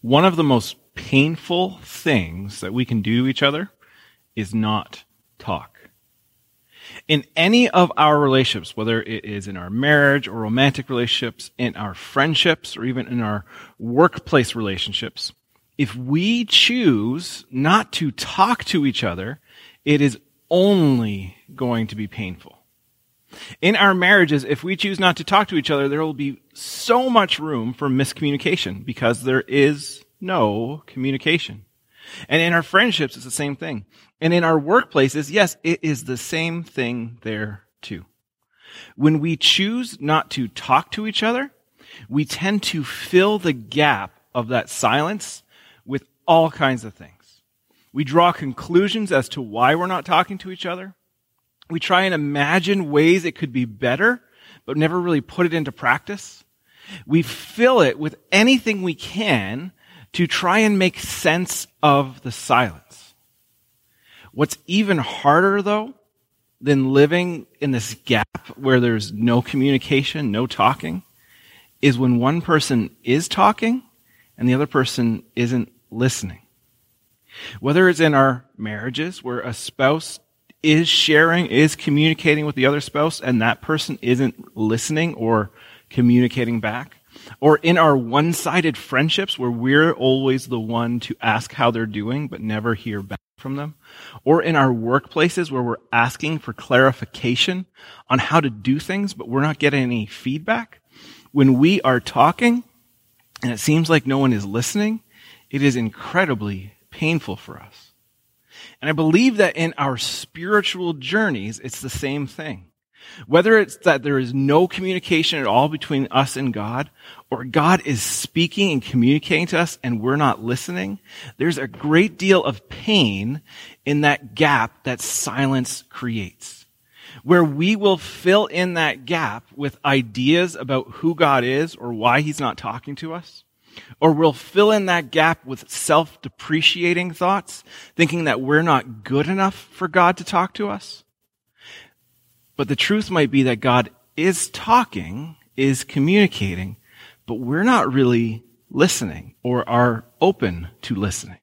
one of the most painful things that we can do to each other is not talk. In any of our relationships, whether it is in our marriage or romantic relationships, in our friendships, or even in our workplace relationships, if we choose not to talk to each other, it is only going to be painful. In our marriages, if we choose not to talk to each other, there will be so much room for miscommunication because there is no communication. And in our friendships, it's the same thing. And in our workplaces, yes, it is the same thing there too. When we choose not to talk to each other, we tend to fill the gap of that silence with all kinds of things. We draw conclusions as to why we're not talking to each other. We try and imagine ways it could be better, but never really put it into practice. We fill it with anything we can to try and make sense of the silence. What's even harder though than living in this gap where there's no communication, no talking, is when one person is talking and the other person isn't listening. Whether it's in our marriages where a spouse is sharing, is communicating with the other spouse and that person isn't listening or communicating back, or in our one sided friendships where we're always the one to ask how they're doing but never hear back from them. Or in our workplaces where we're asking for clarification on how to do things but we're not getting any feedback. When we are talking and it seems like no one is listening, it is incredibly painful for us. And I believe that in our spiritual journeys, it's the same thing. Whether it's that there is no communication at all between us and God, or God is speaking and communicating to us and we're not listening, there's a great deal of pain in that gap that silence creates. Where we will fill in that gap with ideas about who God is or why he's not talking to us. Or we'll fill in that gap with self-depreciating thoughts, thinking that we're not good enough for God to talk to us. But the truth might be that God is talking, is communicating, but we're not really listening or are open to listening.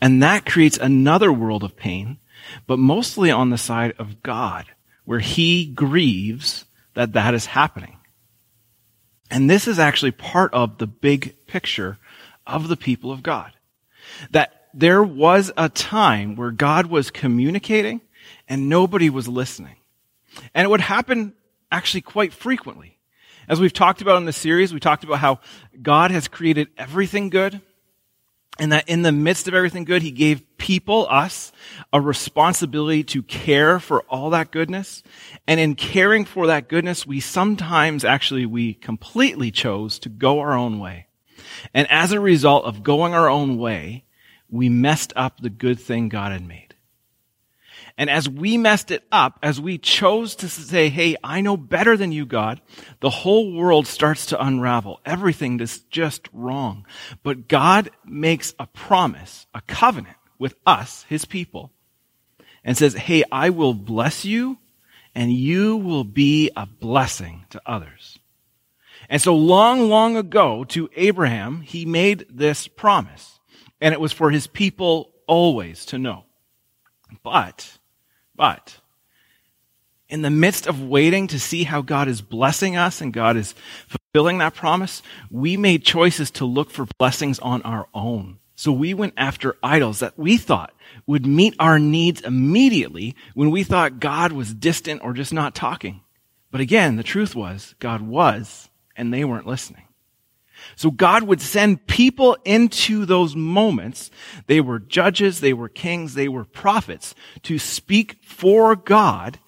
And that creates another world of pain, but mostly on the side of God, where he grieves that that is happening. And this is actually part of the big picture of the people of God. That there was a time where God was communicating and nobody was listening. And it would happen actually quite frequently. As we've talked about in the series, we talked about how God has created everything good and that in the midst of everything good, he gave people, us, a responsibility to care for all that goodness. And in caring for that goodness, we sometimes actually, we completely chose to go our own way. And as a result of going our own way, we messed up the good thing God had made. And as we messed it up, as we chose to say, hey, I know better than you, God, the whole world starts to unravel. Everything is just wrong. But God makes a promise, a covenant with us, his people, and says, hey, I will bless you and you will be a blessing to others. And so long, long ago to Abraham, he made this promise and it was for his people always to know. But but in the midst of waiting to see how God is blessing us and God is fulfilling that promise, we made choices to look for blessings on our own. So we went after idols that we thought would meet our needs immediately when we thought God was distant or just not talking. But again, the truth was God was, and they weren't listening. So God would send people into those moments. They were judges, they were kings, they were prophets to speak for God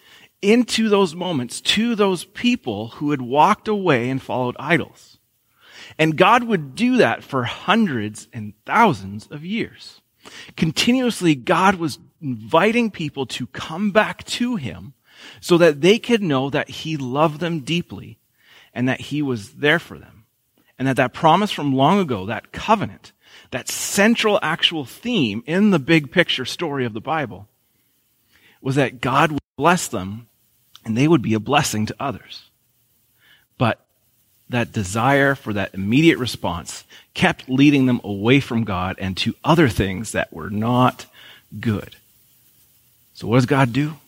into those moments to those people who had walked away and followed idols. And God would do that for hundreds and thousands of years. Continuously, God was inviting people to come back to Him so that they could know that He loved them deeply and that He was there for them. And that that promise from long ago, that covenant, that central actual theme in the big picture story of the Bible was that God would bless them and they would be a blessing to others. But that desire for that immediate response kept leading them away from God and to other things that were not good. So what does God do?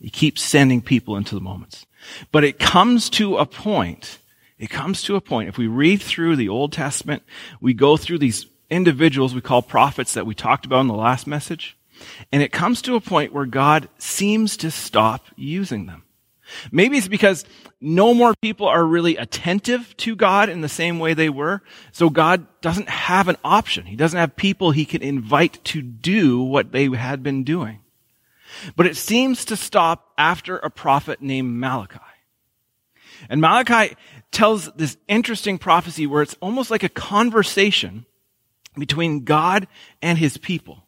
He keeps sending people into the moments. But it comes to a point, it comes to a point, if we read through the Old Testament, we go through these individuals we call prophets that we talked about in the last message, and it comes to a point where God seems to stop using them. Maybe it's because no more people are really attentive to God in the same way they were. So God doesn't have an option. He doesn't have people he can invite to do what they had been doing. But it seems to stop after a prophet named Malachi. And Malachi tells this interesting prophecy where it's almost like a conversation between God and his people.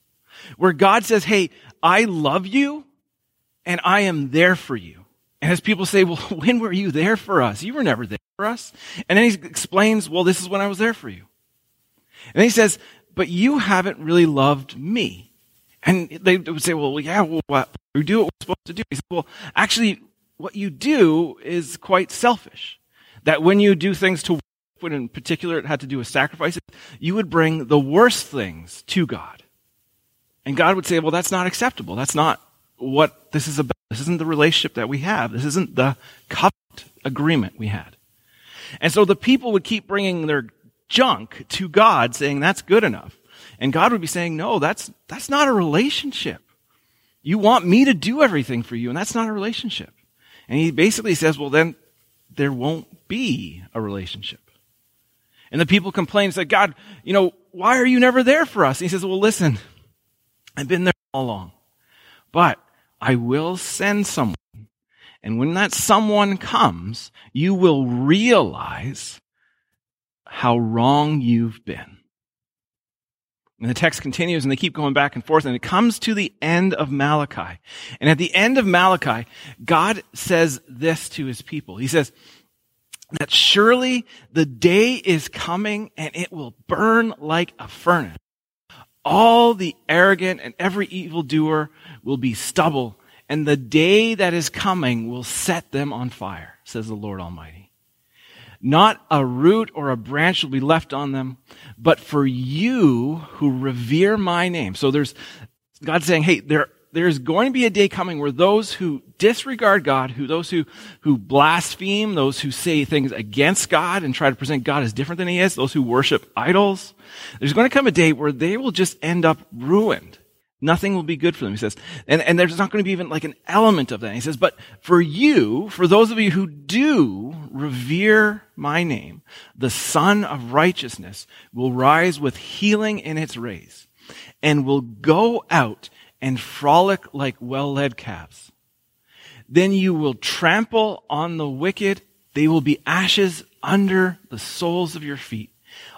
Where God says, Hey, I love you and I am there for you. And as people say, well, when were you there for us? You were never there for us. And then he explains, well, this is when I was there for you. And he says, but you haven't really loved me. And they would say, well, yeah, well, what? We do what we're supposed to do. He said, well, actually, what you do is quite selfish. That when you do things to when in particular it had to do with sacrifices, you would bring the worst things to God. And God would say, well, that's not acceptable. That's not what this is about. This isn't the relationship that we have. This isn't the covenant agreement we had. And so the people would keep bringing their junk to God saying that's good enough. And God would be saying, no, that's, that's not a relationship. You want me to do everything for you, and that's not a relationship. And he basically says, well, then there won't be a relationship. And the people complain and say, God, you know, why are you never there for us? And he says, well, listen, I've been there all along. But I will send someone. And when that someone comes, you will realize how wrong you've been. And the text continues and they keep going back and forth and it comes to the end of Malachi. And at the end of Malachi, God says this to his people. He says that surely the day is coming and it will burn like a furnace all the arrogant and every evildoer will be stubble, and the day that is coming will set them on fire, says the Lord Almighty. Not a root or a branch will be left on them, but for you who revere my name. So there's God saying, hey, there there's going to be a day coming where those who disregard God, who those who, who blaspheme, those who say things against God and try to present God as different than he is, those who worship idols, there's going to come a day where they will just end up ruined. Nothing will be good for them, he says. And, and there's not going to be even like an element of that. He says, but for you, for those of you who do revere my name, the Sun of Righteousness will rise with healing in its rays and will go out and frolic like well-led calves. Then you will trample on the wicked. They will be ashes under the soles of your feet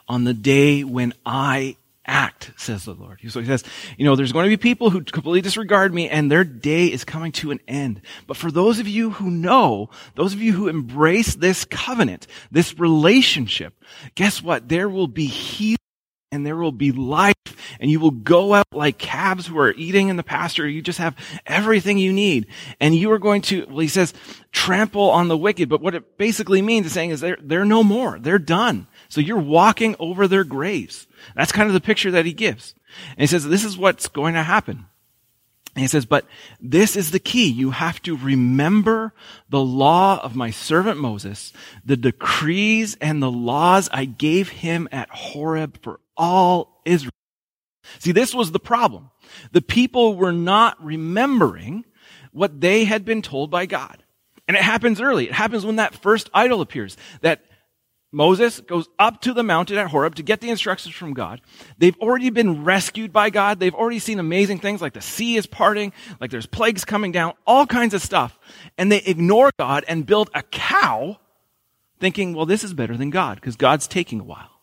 on the day when I act, says the Lord. So he says, you know, there's going to be people who completely disregard me and their day is coming to an end. But for those of you who know, those of you who embrace this covenant, this relationship, guess what? There will be healing and there will be life and you will go out like calves who are eating in the pasture. You just have everything you need. And you are going to, well, he says, trample on the wicked. But what it basically means is saying is they're, they're no more. They're done. So you're walking over their graves. That's kind of the picture that he gives. And he says, this is what's going to happen. And he says, but this is the key. You have to remember the law of my servant Moses, the decrees and the laws I gave him at Horeb for all Israel. See, this was the problem. The people were not remembering what they had been told by God. And it happens early. It happens when that first idol appears. That Moses goes up to the mountain at Horeb to get the instructions from God. They've already been rescued by God. They've already seen amazing things like the sea is parting, like there's plagues coming down, all kinds of stuff. And they ignore God and build a cow thinking, well, this is better than God because God's taking a while.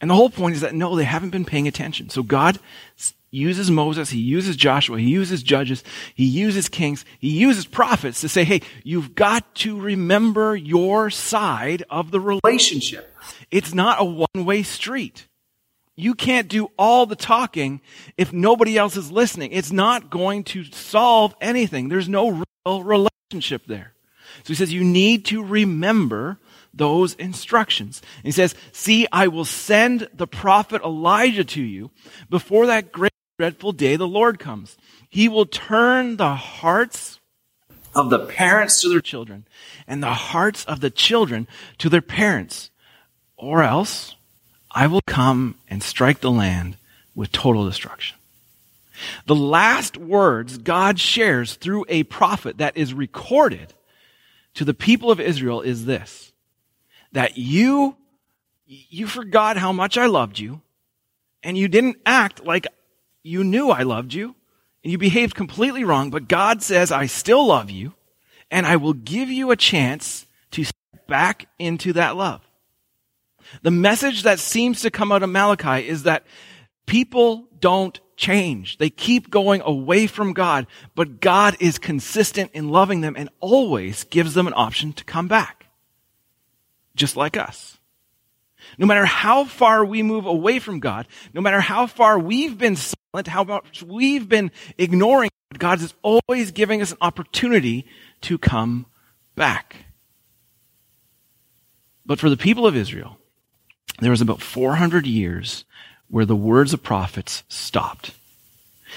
And the whole point is that no, they haven't been paying attention. So God uses Moses, he uses Joshua, he uses judges, he uses kings, he uses prophets to say, hey, you've got to remember your side of the relationship. It's not a one-way street. You can't do all the talking if nobody else is listening. It's not going to solve anything. There's no real relationship there. So he says, you need to remember those instructions. And he says, see, I will send the prophet Elijah to you before that great dreadful day the Lord comes. He will turn the hearts of the parents to their children and the hearts of the children to their parents. Or else I will come and strike the land with total destruction. The last words God shares through a prophet that is recorded to the people of Israel is this that you, you forgot how much I loved you, and you didn't act like you knew I loved you, and you behaved completely wrong, but God says, I still love you, and I will give you a chance to step back into that love. The message that seems to come out of Malachi is that people don't change. They keep going away from God, but God is consistent in loving them and always gives them an option to come back just like us. No matter how far we move away from God, no matter how far we've been silent, how much we've been ignoring God, God is always giving us an opportunity to come back. But for the people of Israel, there was about 400 years where the words of prophets stopped.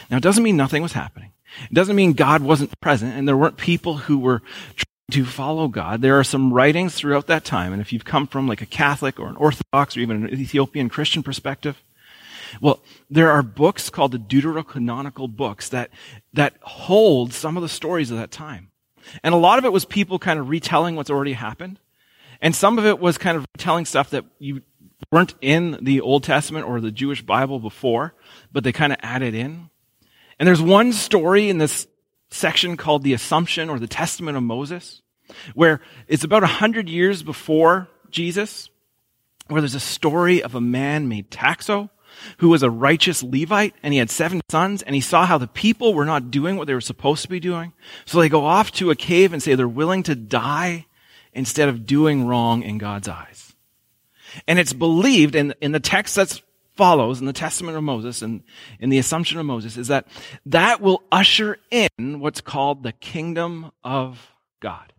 Now, it doesn't mean nothing was happening. It doesn't mean God wasn't present and there weren't people who were to follow God. There are some writings throughout that time, and if you've come from like a Catholic or an Orthodox or even an Ethiopian Christian perspective, well, there are books called the Deuterocanonical books that, that hold some of the stories of that time. And a lot of it was people kind of retelling what's already happened. And some of it was kind of telling stuff that you weren't in the Old Testament or the Jewish Bible before, but they kind of added in. And there's one story in this section called the Assumption or the Testament of Moses, where it's about a hundred years before Jesus, where there's a story of a man named Taxo who was a righteous Levite and he had seven sons and he saw how the people were not doing what they were supposed to be doing. So they go off to a cave and say they're willing to die instead of doing wrong in God's eyes. And it's believed in, in the text that's follows in the Testament of Moses and in the Assumption of Moses is that that will usher in what's called the kingdom of God.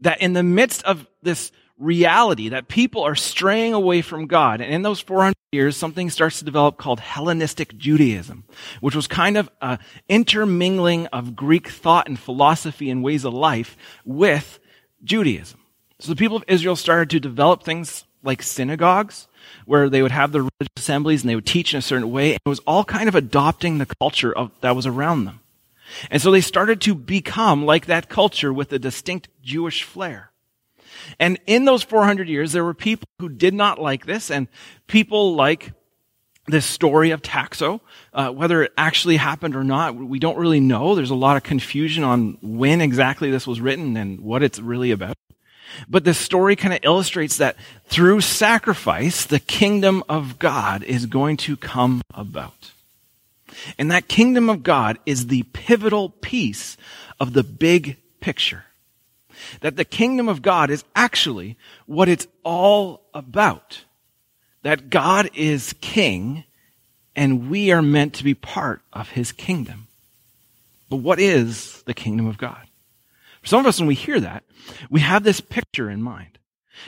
That in the midst of this reality that people are straying away from God, and in those 400 years, something starts to develop called Hellenistic Judaism, which was kind of an intermingling of Greek thought and philosophy and ways of life with Judaism. So the people of Israel started to develop things like synagogues, where they would have the religious assemblies and they would teach in a certain way. It was all kind of adopting the culture of, that was around them. And so they started to become like that culture with a distinct Jewish flair. And in those 400 years, there were people who did not like this and people like this story of Taxo, uh, whether it actually happened or not, we don't really know. There's a lot of confusion on when exactly this was written and what it's really about. But this story kind of illustrates that through sacrifice, the kingdom of God is going to come about. And that kingdom of God is the pivotal piece of the big picture. That the kingdom of God is actually what it's all about. That God is king and we are meant to be part of his kingdom. But what is the kingdom of God? For some of us, when we hear that, we have this picture in mind.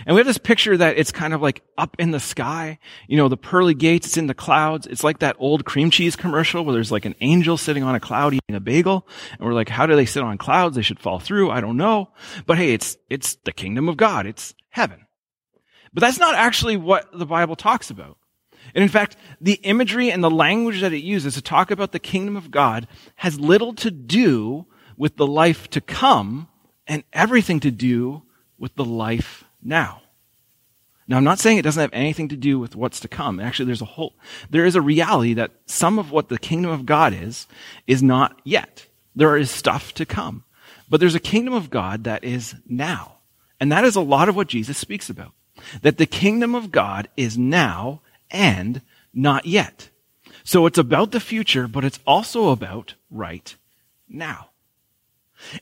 And we have this picture that it's kind of like up in the sky. You know, the pearly gates, it's in the clouds. It's like that old cream cheese commercial where there's like an angel sitting on a cloud eating a bagel. And we're like, how do they sit on clouds? They should fall through. I don't know. But hey, it's, it's the kingdom of God. It's heaven. But that's not actually what the Bible talks about. And in fact, the imagery and the language that it uses to talk about the kingdom of God has little to do with the life to come and everything to do with the life now. Now, I'm not saying it doesn't have anything to do with what's to come. Actually, there's a whole, there is a reality that some of what the kingdom of God is, is not yet. There is stuff to come. But there's a kingdom of God that is now. And that is a lot of what Jesus speaks about. That the kingdom of God is now and not yet. So it's about the future, but it's also about right now.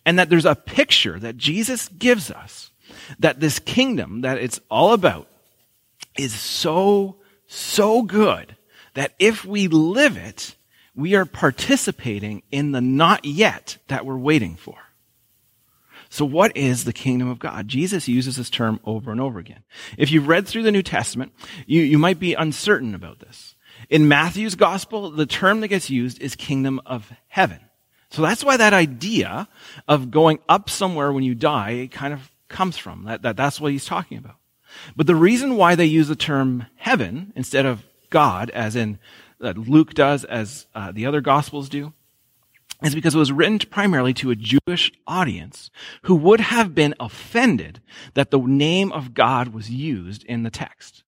And that there's a picture that Jesus gives us that this kingdom that it's all about is so, so good that if we live it, we are participating in the not yet that we're waiting for. So what is the kingdom of God? Jesus uses this term over and over again. If you've read through the New Testament, you, you might be uncertain about this. In Matthew's gospel, the term that gets used is kingdom of heaven. So that's why that idea of going up somewhere when you die kind of comes from. That, that, that's what he's talking about. But the reason why they use the term heaven instead of God, as in that Luke does, as uh, the other gospels do, is because it was written primarily to a Jewish audience who would have been offended that the name of God was used in the text.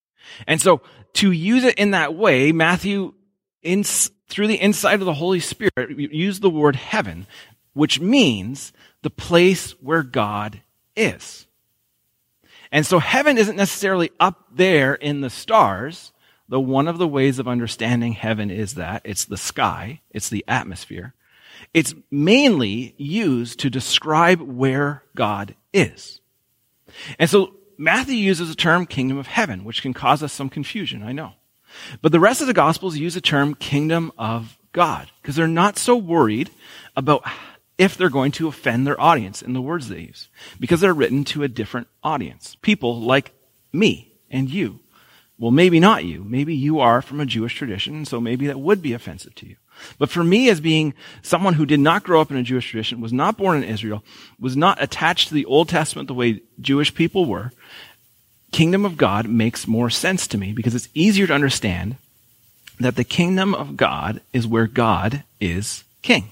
And so to use it in that way, Matthew, in, through the inside of the Holy Spirit, use the word heaven, which means the place where God is. And so heaven isn't necessarily up there in the stars, though one of the ways of understanding heaven is that it's the sky, it's the atmosphere. It's mainly used to describe where God is. And so Matthew uses the term kingdom of heaven, which can cause us some confusion, I know. But the rest of the gospels use the term kingdom of God because they're not so worried about if they're going to offend their audience in the words they use because they're written to a different audience. People like me and you. Well, maybe not you. Maybe you are from a Jewish tradition, so maybe that would be offensive to you. But for me, as being someone who did not grow up in a Jewish tradition, was not born in Israel, was not attached to the Old Testament the way Jewish people were, kingdom of God makes more sense to me because it's easier to understand that the kingdom of God is where God is king.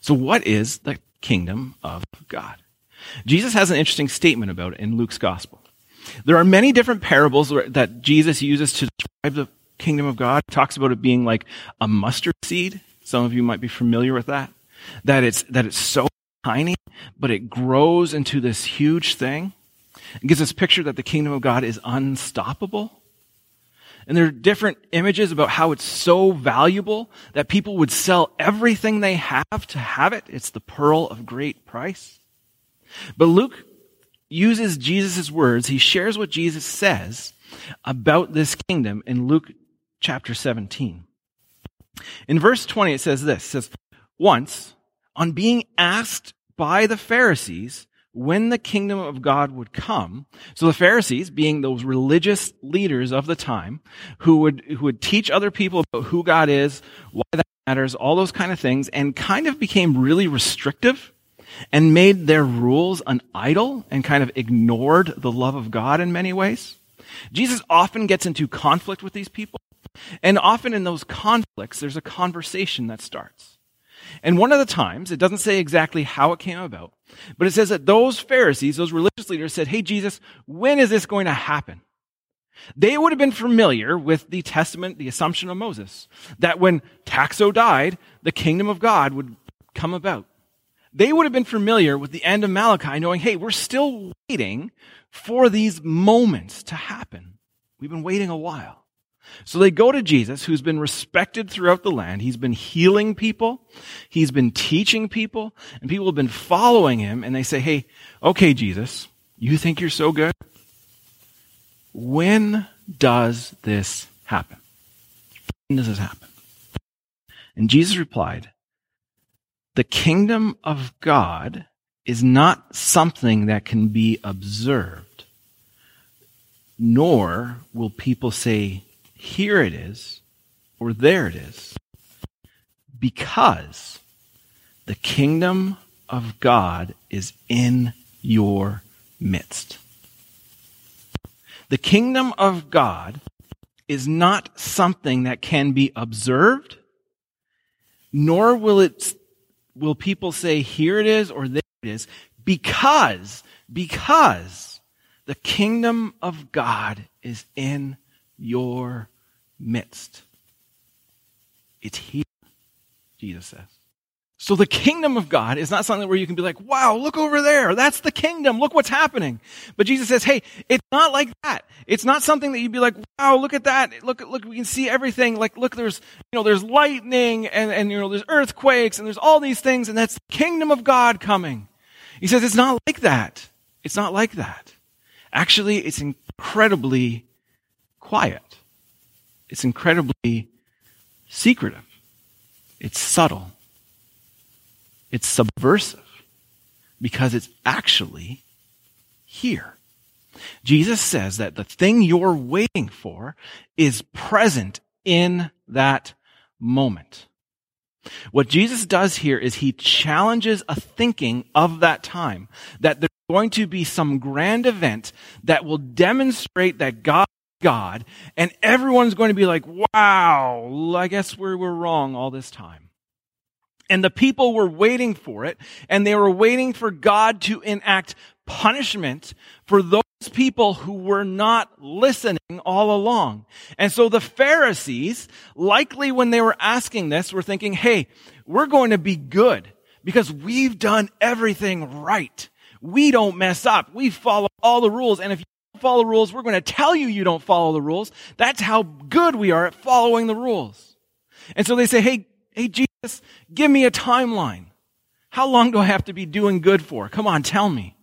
So what is the kingdom of God? Jesus has an interesting statement about it in Luke's gospel. There are many different parables that Jesus uses to describe the kingdom of God. He talks about it being like a mustard seed. Some of you might be familiar with that. That it's, that it's so tiny, but it grows into this huge thing. It gives us picture that the kingdom of God is unstoppable. And there are different images about how it's so valuable that people would sell everything they have to have it. It's the pearl of great price. But Luke uses Jesus' words. He shares what Jesus says about this kingdom in Luke chapter 17. In verse 20, it says this, it says, once, on being asked by the Pharisees when the kingdom of God would come. So the Pharisees, being those religious leaders of the time, who would, who would teach other people about who God is, why that matters, all those kind of things, and kind of became really restrictive and made their rules an idol and kind of ignored the love of God in many ways. Jesus often gets into conflict with these people. And often in those conflicts, there's a conversation that starts. And one of the times, it doesn't say exactly how it came about, but it says that those Pharisees, those religious leaders said, Hey, Jesus, when is this going to happen? They would have been familiar with the testament, the assumption of Moses, that when Taxo died, the kingdom of God would come about. They would have been familiar with the end of Malachi, knowing, hey, we're still waiting for these moments to happen. We've been waiting a while. So they go to Jesus, who's been respected throughout the land. He's been healing people. He's been teaching people and people have been following him and they say, Hey, okay, Jesus, you think you're so good? When does this happen? When does this happen? And Jesus replied, the kingdom of God is not something that can be observed, nor will people say, here it is, or there it is, because the kingdom of God is in your midst. The kingdom of God is not something that can be observed, nor will it, will people say, here it is or there it is, because, because the kingdom of God is in your midst. It's here, Jesus says. So the kingdom of God is not something where you can be like, wow, look over there. That's the kingdom. Look what's happening. But Jesus says, hey, it's not like that. It's not something that you'd be like, wow, look at that. Look, look, we can see everything. Like, look, there's, you know, there's lightning and, and, you know, there's earthquakes and there's all these things and that's the kingdom of God coming. He says, it's not like that. It's not like that. Actually, it's incredibly quiet. It's incredibly secretive. It's subtle. It's subversive. because it's actually here. Jesus says that the thing you're waiting for is present in that moment. What Jesus does here is he challenges a thinking of that time that there's going to be some grand event that will demonstrate that God God, and everyone's going to be like, wow, I guess we were wrong all this time. And the people were waiting for it, and they were waiting for God to enact punishment for those people who were not listening all along. And so the Pharisees, likely when they were asking this, were thinking, hey, we're going to be good because we've done everything right. We don't mess up. We follow all the rules. And if you follow the rules, we're going to tell you you don't follow the rules. That's how good we are at following the rules. And so they say, hey, hey, Jesus, give me a timeline. How long do I have to be doing good for? Come on, tell me.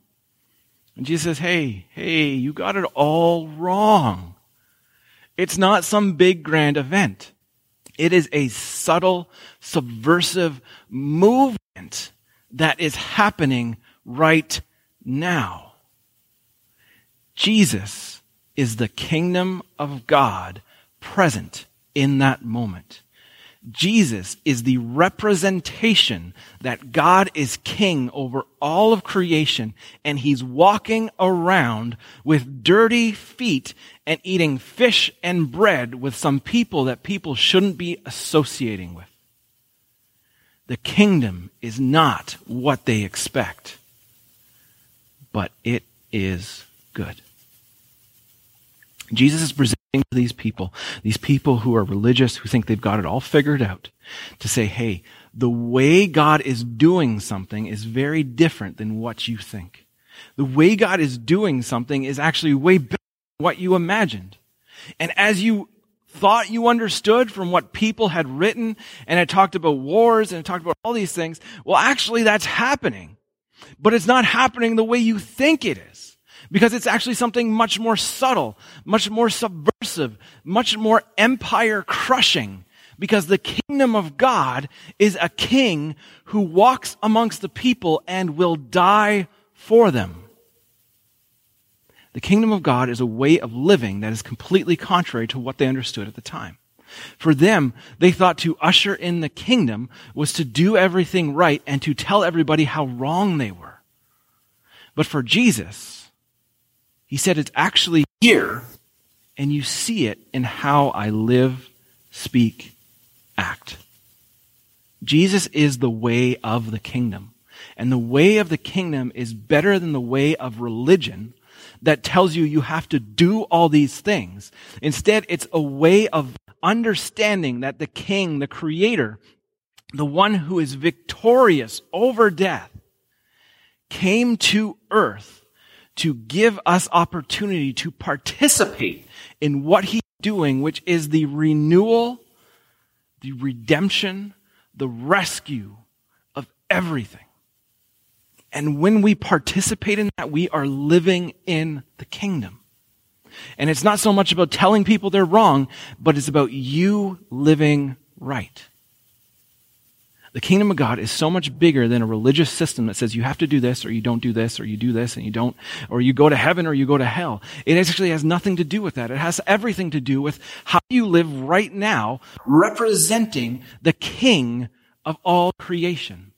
And Jesus says, hey, hey, you got it all wrong. It's not some big grand event. It is a subtle, subversive movement that is happening right now. Jesus is the kingdom of God present in that moment. Jesus is the representation that God is king over all of creation and he's walking around with dirty feet and eating fish and bread with some people that people shouldn't be associating with. The kingdom is not what they expect, but it is good. Jesus is presenting to these people, these people who are religious, who think they've got it all figured out, to say, hey, the way God is doing something is very different than what you think. The way God is doing something is actually way better than what you imagined. And as you thought you understood from what people had written and it talked about wars and it talked about all these things, well, actually that's happening. But it's not happening the way you think it is because it's actually something much more subtle, much more subversive, much more empire crushing. Because the kingdom of God is a king who walks amongst the people and will die for them. The kingdom of God is a way of living that is completely contrary to what they understood at the time. For them, they thought to usher in the kingdom was to do everything right and to tell everybody how wrong they were. But for Jesus, he said it's actually here, and you see it in how I live, speak, act. Jesus is the way of the kingdom. And the way of the kingdom is better than the way of religion that tells you you have to do all these things. Instead, it's a way of understanding that the king, the creator, the one who is victorious over death, came to earth to give us opportunity to participate in what he's doing, which is the renewal, the redemption, the rescue of everything. And when we participate in that, we are living in the kingdom. And it's not so much about telling people they're wrong, but it's about you living right. The kingdom of God is so much bigger than a religious system that says you have to do this or you don't do this or you do this and you don't, or you go to heaven or you go to hell. It actually has nothing to do with that. It has everything to do with how you live right now representing the king of all creation.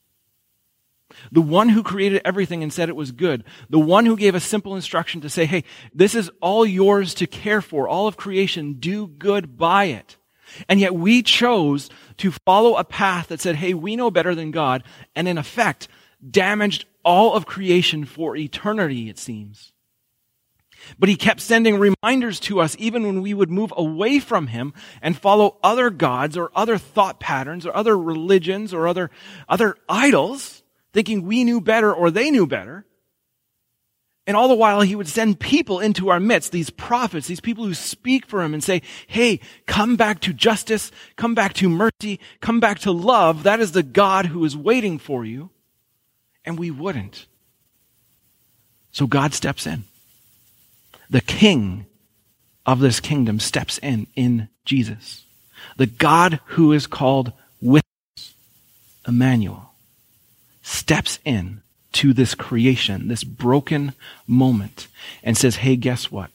The one who created everything and said it was good. The one who gave a simple instruction to say, hey, this is all yours to care for. All of creation, do good by it. And yet we chose to follow a path that said, hey, we know better than God, and in effect, damaged all of creation for eternity, it seems. But he kept sending reminders to us even when we would move away from him and follow other gods or other thought patterns or other religions or other, other idols, thinking we knew better or they knew better. And all the while, he would send people into our midst, these prophets, these people who speak for him and say, hey, come back to justice, come back to mercy, come back to love. That is the God who is waiting for you. And we wouldn't. So God steps in. The king of this kingdom steps in, in Jesus. The God who is called with us, Emmanuel, steps in to this creation, this broken moment, and says, hey, guess what?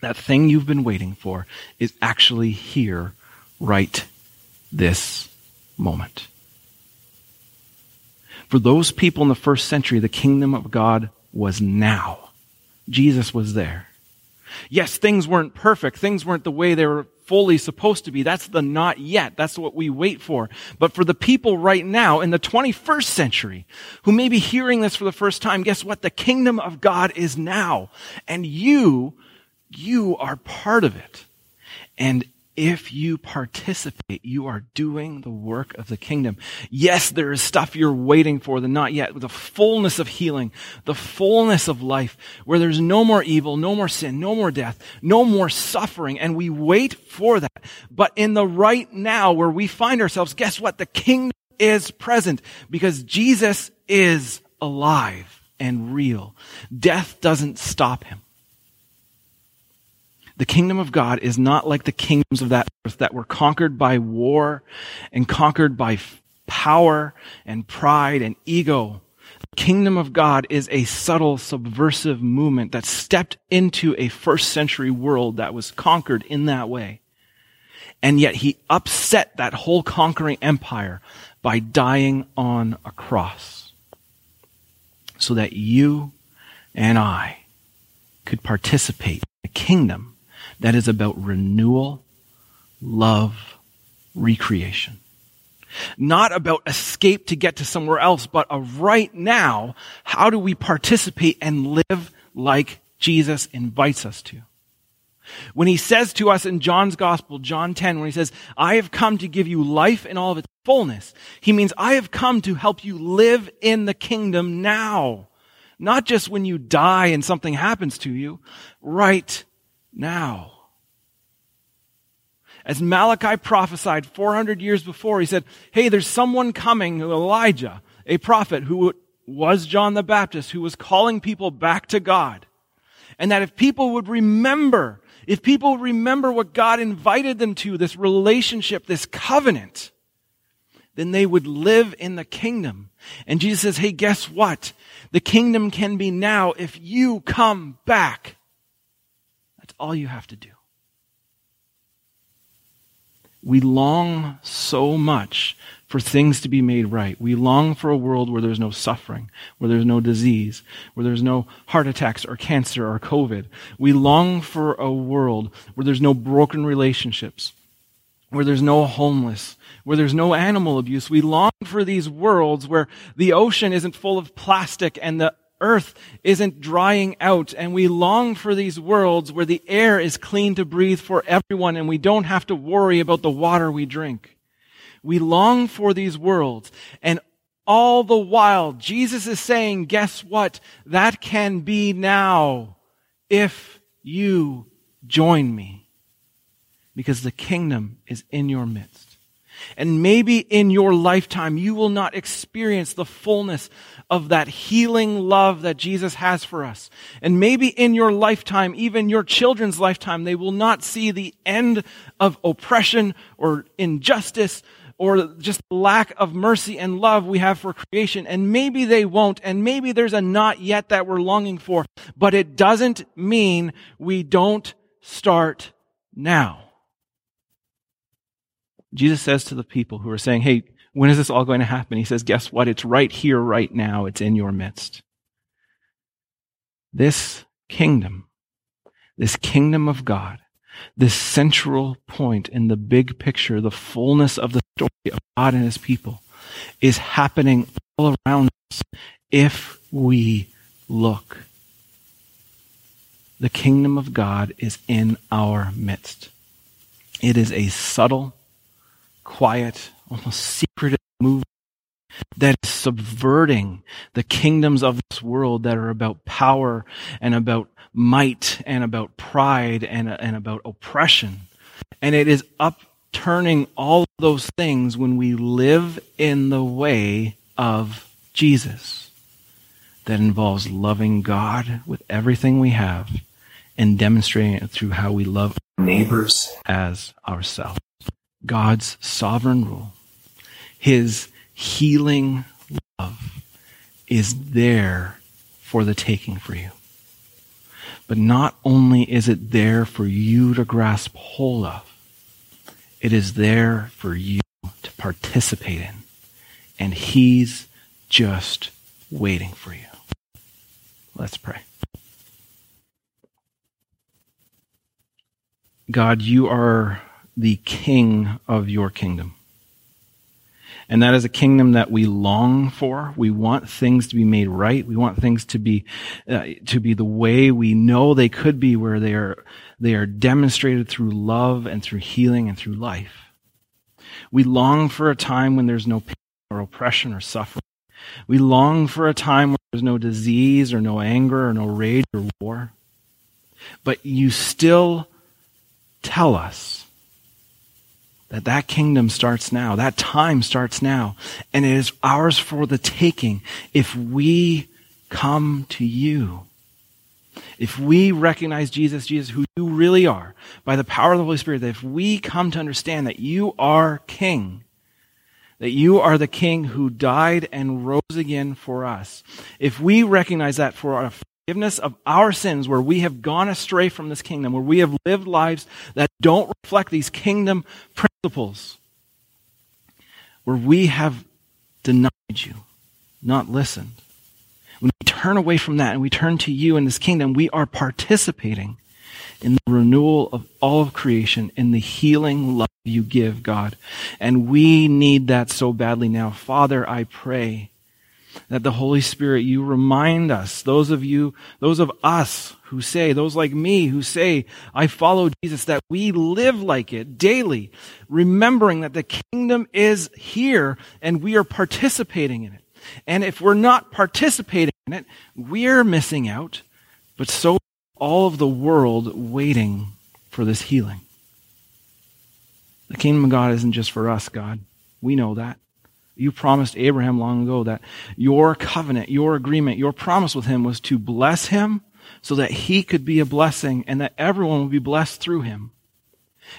That thing you've been waiting for is actually here right this moment. For those people in the first century, the kingdom of God was now. Jesus was there. Yes, things weren't perfect. Things weren't the way they were fully supposed to be. That's the not yet. That's what we wait for. But for the people right now in the 21st century who may be hearing this for the first time, guess what? The kingdom of God is now. And you, you are part of it. And if you participate, you are doing the work of the kingdom. Yes, there is stuff you're waiting for, the not yet, the fullness of healing, the fullness of life, where there's no more evil, no more sin, no more death, no more suffering, and we wait for that. But in the right now where we find ourselves, guess what? The kingdom is present because Jesus is alive and real. Death doesn't stop him. The kingdom of God is not like the kingdoms of that earth that were conquered by war and conquered by power and pride and ego. The kingdom of God is a subtle subversive movement that stepped into a first century world that was conquered in that way. And yet he upset that whole conquering empire by dying on a cross so that you and I could participate in the kingdom that is about renewal, love, recreation. Not about escape to get to somewhere else, but a right now, how do we participate and live like Jesus invites us to? When he says to us in John's gospel, John 10, when he says, I have come to give you life in all of its fullness, he means I have come to help you live in the kingdom now. Not just when you die and something happens to you, right now. As Malachi prophesied 400 years before, he said, Hey, there's someone coming, Elijah, a prophet who was John the Baptist, who was calling people back to God. And that if people would remember, if people remember what God invited them to, this relationship, this covenant, then they would live in the kingdom. And Jesus says, Hey, guess what? The kingdom can be now if you come back all you have to do. We long so much for things to be made right. We long for a world where there's no suffering, where there's no disease, where there's no heart attacks or cancer or COVID. We long for a world where there's no broken relationships, where there's no homeless, where there's no animal abuse. We long for these worlds where the ocean isn't full of plastic and the earth isn't drying out and we long for these worlds where the air is clean to breathe for everyone and we don't have to worry about the water we drink. We long for these worlds and all the while Jesus is saying, guess what? That can be now if you join me because the kingdom is in your midst. And maybe in your lifetime, you will not experience the fullness of that healing love that Jesus has for us. And maybe in your lifetime, even your children's lifetime, they will not see the end of oppression or injustice or just lack of mercy and love we have for creation. And maybe they won't. And maybe there's a not yet that we're longing for. But it doesn't mean we don't start now. Jesus says to the people who are saying, Hey, when is this all going to happen? He says, Guess what? It's right here, right now. It's in your midst. This kingdom, this kingdom of God, this central point in the big picture, the fullness of the story of God and his people, is happening all around us if we look. The kingdom of God is in our midst. It is a subtle, quiet, almost secretive movement that is subverting the kingdoms of this world that are about power and about might and about pride and, and about oppression. And it is upturning all those things when we live in the way of Jesus that involves loving God with everything we have and demonstrating it through how we love neighbors as ourselves. God's sovereign rule, His healing love is there for the taking for you. But not only is it there for you to grasp hold of, it is there for you to participate in. And He's just waiting for you. Let's pray. God, you are the king of your kingdom. And that is a kingdom that we long for. We want things to be made right. We want things to be, uh, to be the way we know they could be where they are, they are demonstrated through love and through healing and through life. We long for a time when there's no pain or oppression or suffering. We long for a time where there's no disease or no anger or no rage or war. But you still tell us that that kingdom starts now. That time starts now. And it is ours for the taking if we come to you. If we recognize Jesus, Jesus, who you really are, by the power of the Holy Spirit, that if we come to understand that you are King, that you are the King who died and rose again for us, if we recognize that for our forgiveness of our sins, where we have gone astray from this kingdom, where we have lived lives that don't reflect these kingdom principles, where we have denied you, not listened, when we turn away from that and we turn to you in this kingdom, we are participating in the renewal of all of creation, in the healing love you give, God. And we need that so badly now. Father, I pray that the Holy Spirit, you remind us, those of you, those of us who say, those like me who say, I follow Jesus, that we live like it daily, remembering that the kingdom is here and we are participating in it. And if we're not participating in it, we're missing out, but so all of the world waiting for this healing. The kingdom of God isn't just for us, God. We know that. You promised Abraham long ago that your covenant, your agreement, your promise with him was to bless him so that he could be a blessing and that everyone would be blessed through him.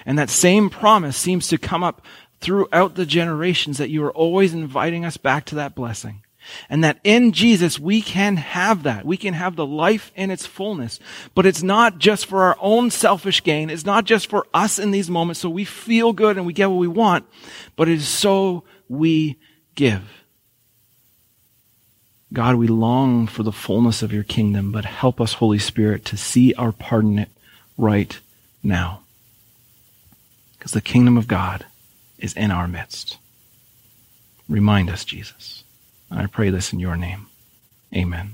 And that same promise seems to come up throughout the generations that you are always inviting us back to that blessing. And that in Jesus we can have that. We can have the life in its fullness. But it's not just for our own selfish gain. It's not just for us in these moments so we feel good and we get what we want. But it is so we give. God, we long for the fullness of your kingdom, but help us, Holy Spirit, to see our part in it right now. Because the kingdom of God is in our midst. Remind us, Jesus. I pray this in your name. Amen.